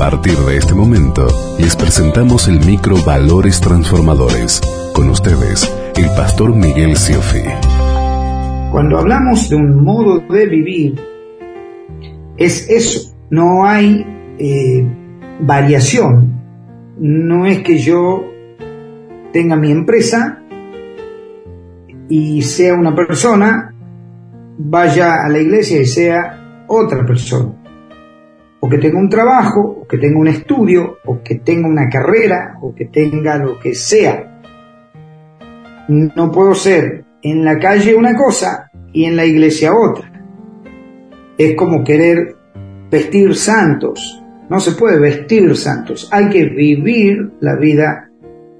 Partir de este momento, les presentamos el micro Valores Transformadores. Con ustedes, el pastor Miguel Siofi. Cuando hablamos de un modo de vivir, es eso. No hay eh, variación. No es que yo tenga mi empresa y sea una persona, vaya a la iglesia y sea otra persona. O que tenga un trabajo, o que tenga un estudio, o que tenga una carrera, o que tenga lo que sea. No puedo ser en la calle una cosa y en la iglesia otra. Es como querer vestir santos. No se puede vestir santos. Hay que vivir la vida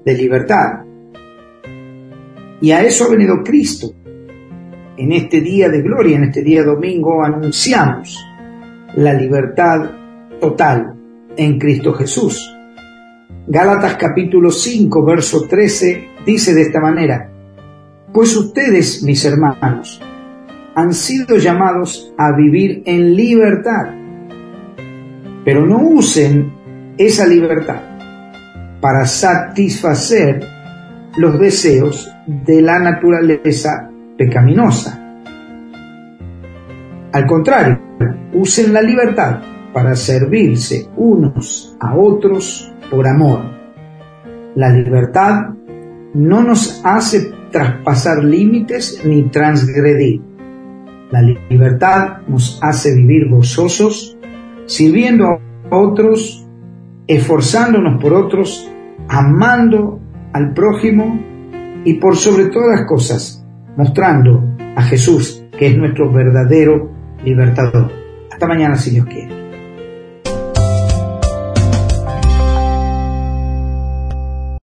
de libertad. Y a eso ha venido Cristo. En este día de gloria, en este día domingo, anunciamos la libertad total en Cristo Jesús. Gálatas capítulo 5, verso 13 dice de esta manera, pues ustedes, mis hermanos, han sido llamados a vivir en libertad, pero no usen esa libertad para satisfacer los deseos de la naturaleza pecaminosa. Al contrario, usen la libertad para servirse unos a otros por amor. La libertad no nos hace traspasar límites ni transgredir. La libertad nos hace vivir gozosos, sirviendo a otros, esforzándonos por otros amando al prójimo y por sobre todas las cosas, mostrando a Jesús, que es nuestro verdadero libertador. Hasta mañana, si Dios quiere.